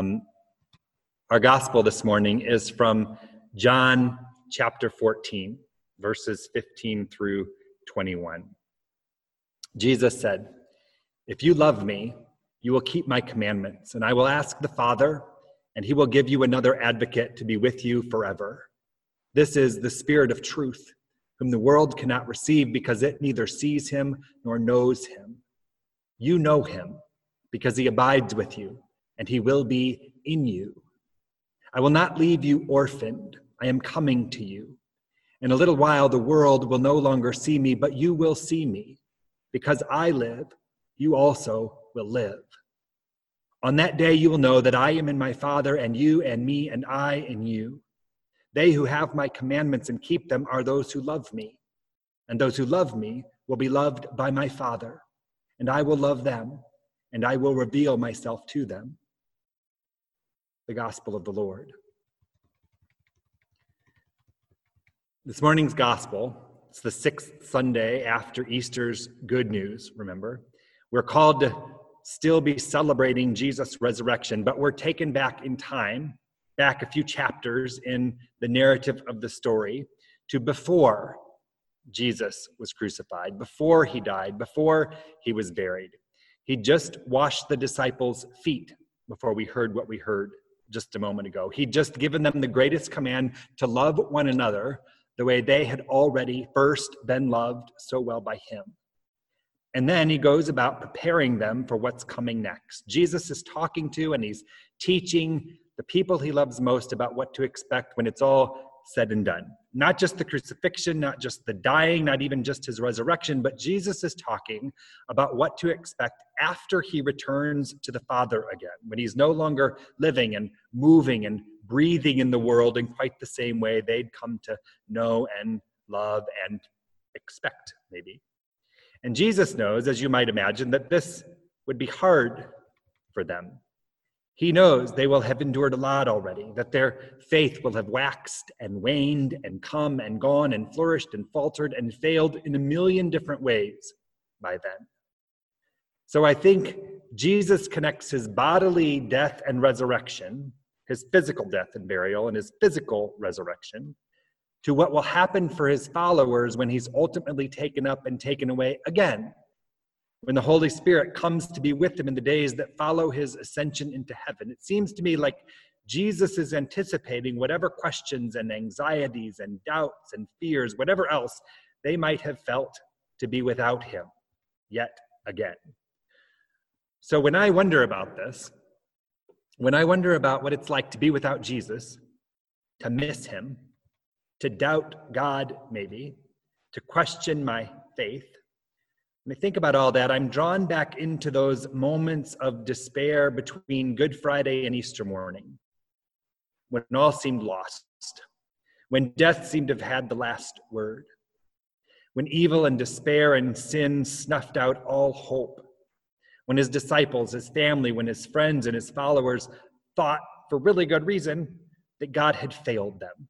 Um, our gospel this morning is from John chapter 14, verses 15 through 21. Jesus said, If you love me, you will keep my commandments, and I will ask the Father, and he will give you another advocate to be with you forever. This is the Spirit of truth, whom the world cannot receive because it neither sees him nor knows him. You know him because he abides with you, and he will be in you. I will not leave you orphaned. I am coming to you. In a little while, the world will no longer see me, but you will see me. Because I live, you also will live. On that day, you will know that I am in my Father, and you and me, and I in you. They who have my commandments and keep them are those who love me. And those who love me will be loved by my Father, and I will love them, and I will reveal myself to them. The Gospel of the Lord. This morning's Gospel, it's the sixth Sunday after Easter's good news, remember. We're called to still be celebrating Jesus' resurrection, but we're taken back in time, back a few chapters in the narrative of the story, to before Jesus was crucified, before he died, before he was buried. He just washed the disciples' feet before we heard what we heard just a moment ago. He'd just given them the greatest command to love one another the way they had already first been loved so well by him. And then he goes about preparing them for what's coming next. Jesus is talking to and he's teaching the people he loves most about what to expect when it's all said and done. Not just the crucifixion, not just the dying, not even just his resurrection, but Jesus is talking about what to expect after he returns to the Father again, when he's no longer living and moving and breathing in the world in quite the same way they'd come to know and love and expect, maybe. And Jesus knows, as you might imagine, that this would be hard for them. He knows they will have endured a lot already, that their faith will have waxed and waned and come and gone and flourished and faltered and failed in a million different ways by then. So I think Jesus connects his bodily death and resurrection, his physical death and burial, and his physical resurrection to what will happen for his followers when he's ultimately taken up and taken away again, when the Holy Spirit comes to be with him in the days that follow his ascension into heaven. It seems to me like Jesus is anticipating whatever questions and anxieties and doubts and fears, whatever else they might have felt to be without him yet again. So when I wonder about this, when I wonder about what it's like to be without Jesus, to miss him, to doubt God, maybe, to question my faith. When I think about all that, I'm drawn back into those moments of despair between Good Friday and Easter morning, when all seemed lost, when death seemed to have had the last word, when evil and despair and sin snuffed out all hope, when his disciples, his family, when his friends and his followers thought, for really good reason, that God had failed them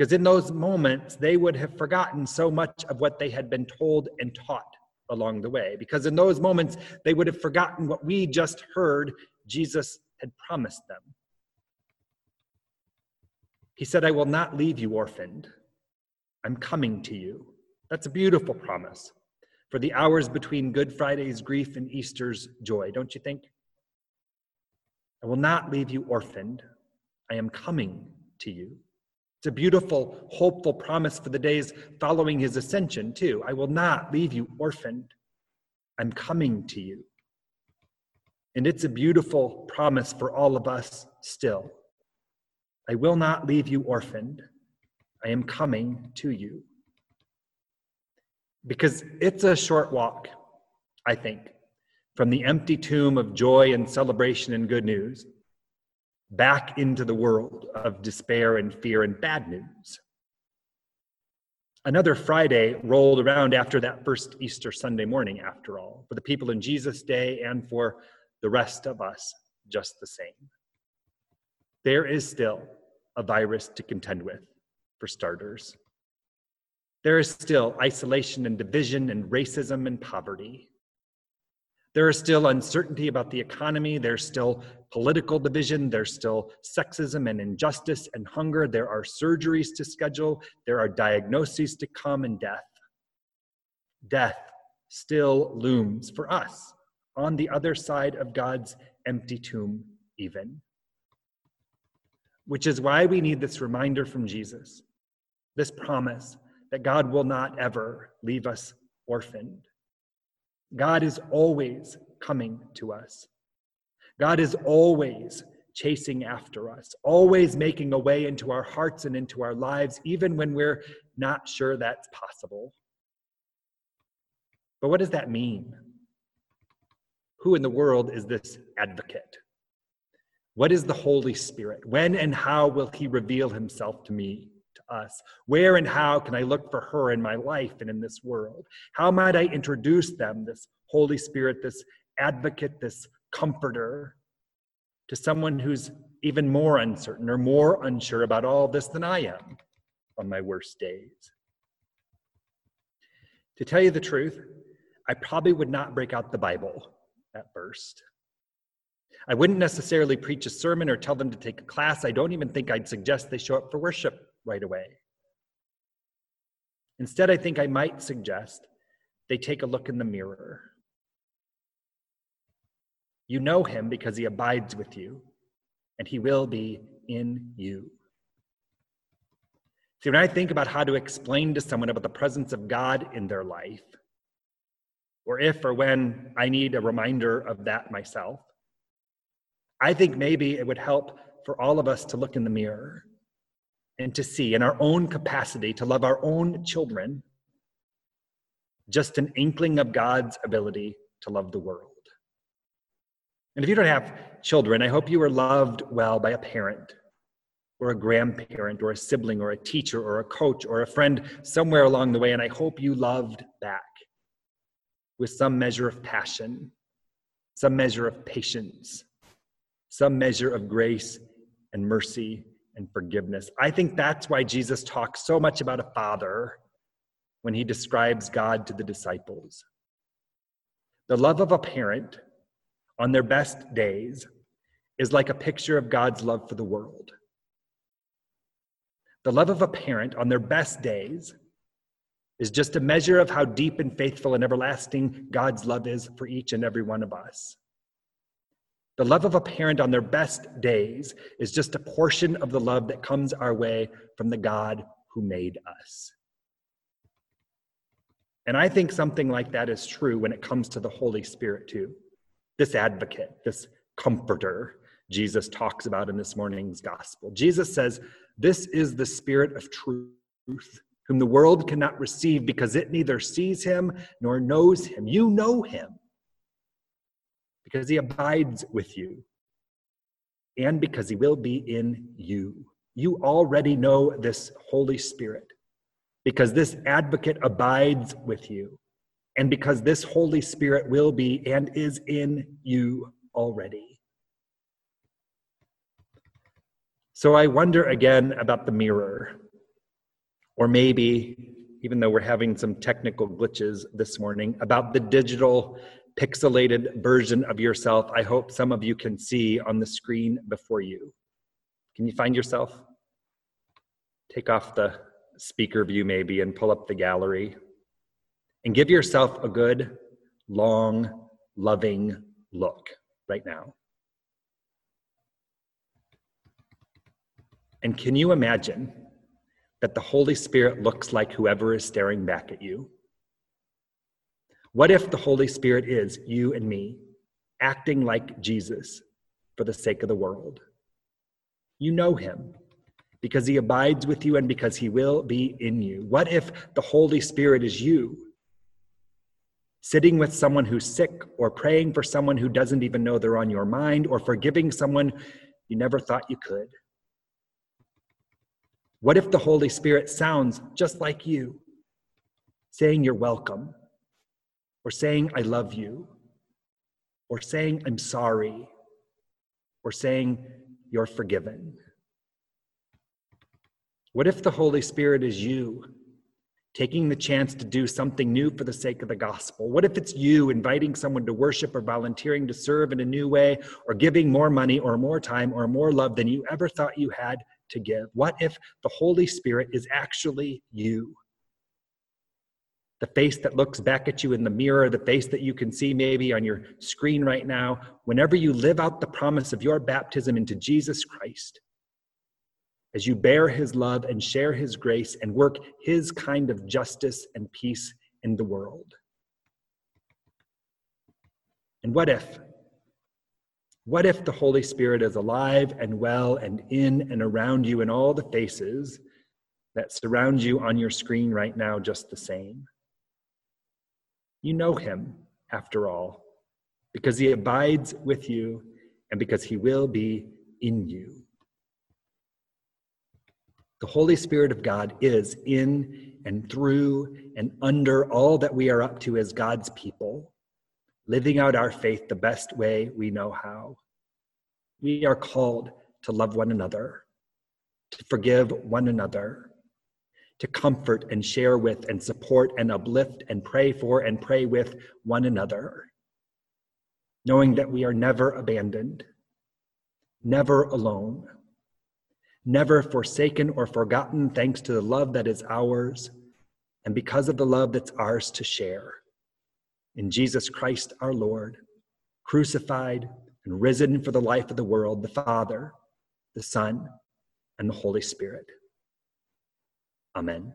because in those moments, they would have forgotten so much of what they had been told and taught along the way. Because in those moments, they would have forgotten what we just heard Jesus had promised them. He said, I will not leave you orphaned. I'm coming to you. That's a beautiful promise for the hours between Good Friday's grief and Easter's joy, don't you think? I will not leave you orphaned. I am coming to you. It's a beautiful, hopeful promise for the days following his ascension, too. I will not leave you orphaned. I'm coming to you. And it's a beautiful promise for all of us still. I will not leave you orphaned. I am coming to you. Because it's a short walk, I think, from the empty tomb of joy and celebration and good news back into the world of despair and fear and bad news. Another Friday rolled around after that first Easter Sunday morning, after all, for the people in Jesus' day and for the rest of us, just the same. There is still a virus to contend with, for starters. There is still isolation and division and racism and poverty. There is still uncertainty about the economy. There's still political division. There's still sexism and injustice and hunger. There are surgeries to schedule. There are diagnoses to come and death. Death still looms for us on the other side of God's empty tomb, even. Which is why we need this reminder from Jesus, this promise that God will not ever leave us orphaned. God is always coming to us. God is always chasing after us, always making a way into our hearts and into our lives, even when we're not sure that's possible. But what does that mean? Who in the world is this advocate? What is the Holy Spirit? When and how will he reveal himself to me? Us? Where and how can I look for her in my life and in this world? How might I introduce them, this Holy Spirit, this advocate, this comforter, to someone who's even more uncertain or more unsure about all this than I am on my worst days? To tell you the truth, I probably would not break out the Bible at first. I wouldn't necessarily preach a sermon or tell them to take a class. I don't even think I'd suggest they show up for worship right away. Instead, I think I might suggest they take a look in the mirror. You know him because he abides with you, and he will be in you. See, when I think about how to explain to someone about the presence of God in their life, or if or when I need a reminder of that myself, I think maybe it would help for all of us to look in the mirror and to see in our own capacity to love our own children just an inkling of God's ability to love the world. And if you don't have children, I hope you were loved well by a parent or a grandparent or a sibling or a teacher or a coach or a friend somewhere along the way. And I hope you loved back with some measure of passion, some measure of patience, some measure of grace and mercy and forgiveness. I think that's why Jesus talks so much about a father when he describes God to the disciples. The love of a parent on their best days is like a picture of God's love for the world. The love of a parent on their best days is just a measure of how deep and faithful and everlasting God's love is for each and every one of us. The love of a parent on their best days is just a portion of the love that comes our way from the God who made us. And I think something like that is true when it comes to the Holy Spirit, too. This advocate, this comforter, Jesus talks about in this morning's gospel. Jesus says, This is the Spirit of truth, whom the world cannot receive because it neither sees him nor knows him. You know him because he abides with you and because he will be in you. You already know this Holy Spirit because this advocate abides with you and because this Holy Spirit will be and is in you already. So I wonder again about the mirror, or maybe, even though we're having some technical glitches this morning, about the digital pixelated version of yourself I hope some of you can see on the screen before you. Can you find yourself? Take off the speaker view maybe and pull up the gallery and give yourself a good, long, loving look right now. And can you imagine that the Holy Spirit looks like whoever is staring back at you? What if the Holy Spirit is you and me, acting like Jesus for the sake of the world? You know him because he abides with you and because he will be in you. What if the Holy Spirit is you, sitting with someone who's sick or praying for someone who doesn't even know they're on your mind or forgiving someone you never thought you could? What if the Holy Spirit sounds just like you, saying you're welcome? Or saying, I love you, or saying, I'm sorry, or saying, You're forgiven? What if the Holy Spirit is you, taking the chance to do something new for the sake of the gospel? What if it's you inviting someone to worship or volunteering to serve in a new way or giving more money or more time or more love than you ever thought you had to give? What if the Holy Spirit is actually you? The face that looks back at you in the mirror, the face that you can see maybe on your screen right now, whenever you live out the promise of your baptism into Jesus Christ, as you bear his love and share his grace and work his kind of justice and peace in the world. And what if? What if the Holy Spirit is alive and well and in and around you in all the faces that surround you on your screen right now, just the same? You know him, after all, because he abides with you and because he will be in you. The Holy Spirit of God is in and through and under all that we are up to as God's people, living out our faith the best way we know how. We are called to love one another, to forgive one another, to comfort and share with and support and uplift and pray for and pray with one another, knowing that we are never abandoned, never alone never forsaken or forgotten, thanks to the love that is ours, and because of the love that's ours to share. In Jesus Christ our Lord, crucified and risen for the life of the world, the Father, the Son, and the Holy Spirit. Amen.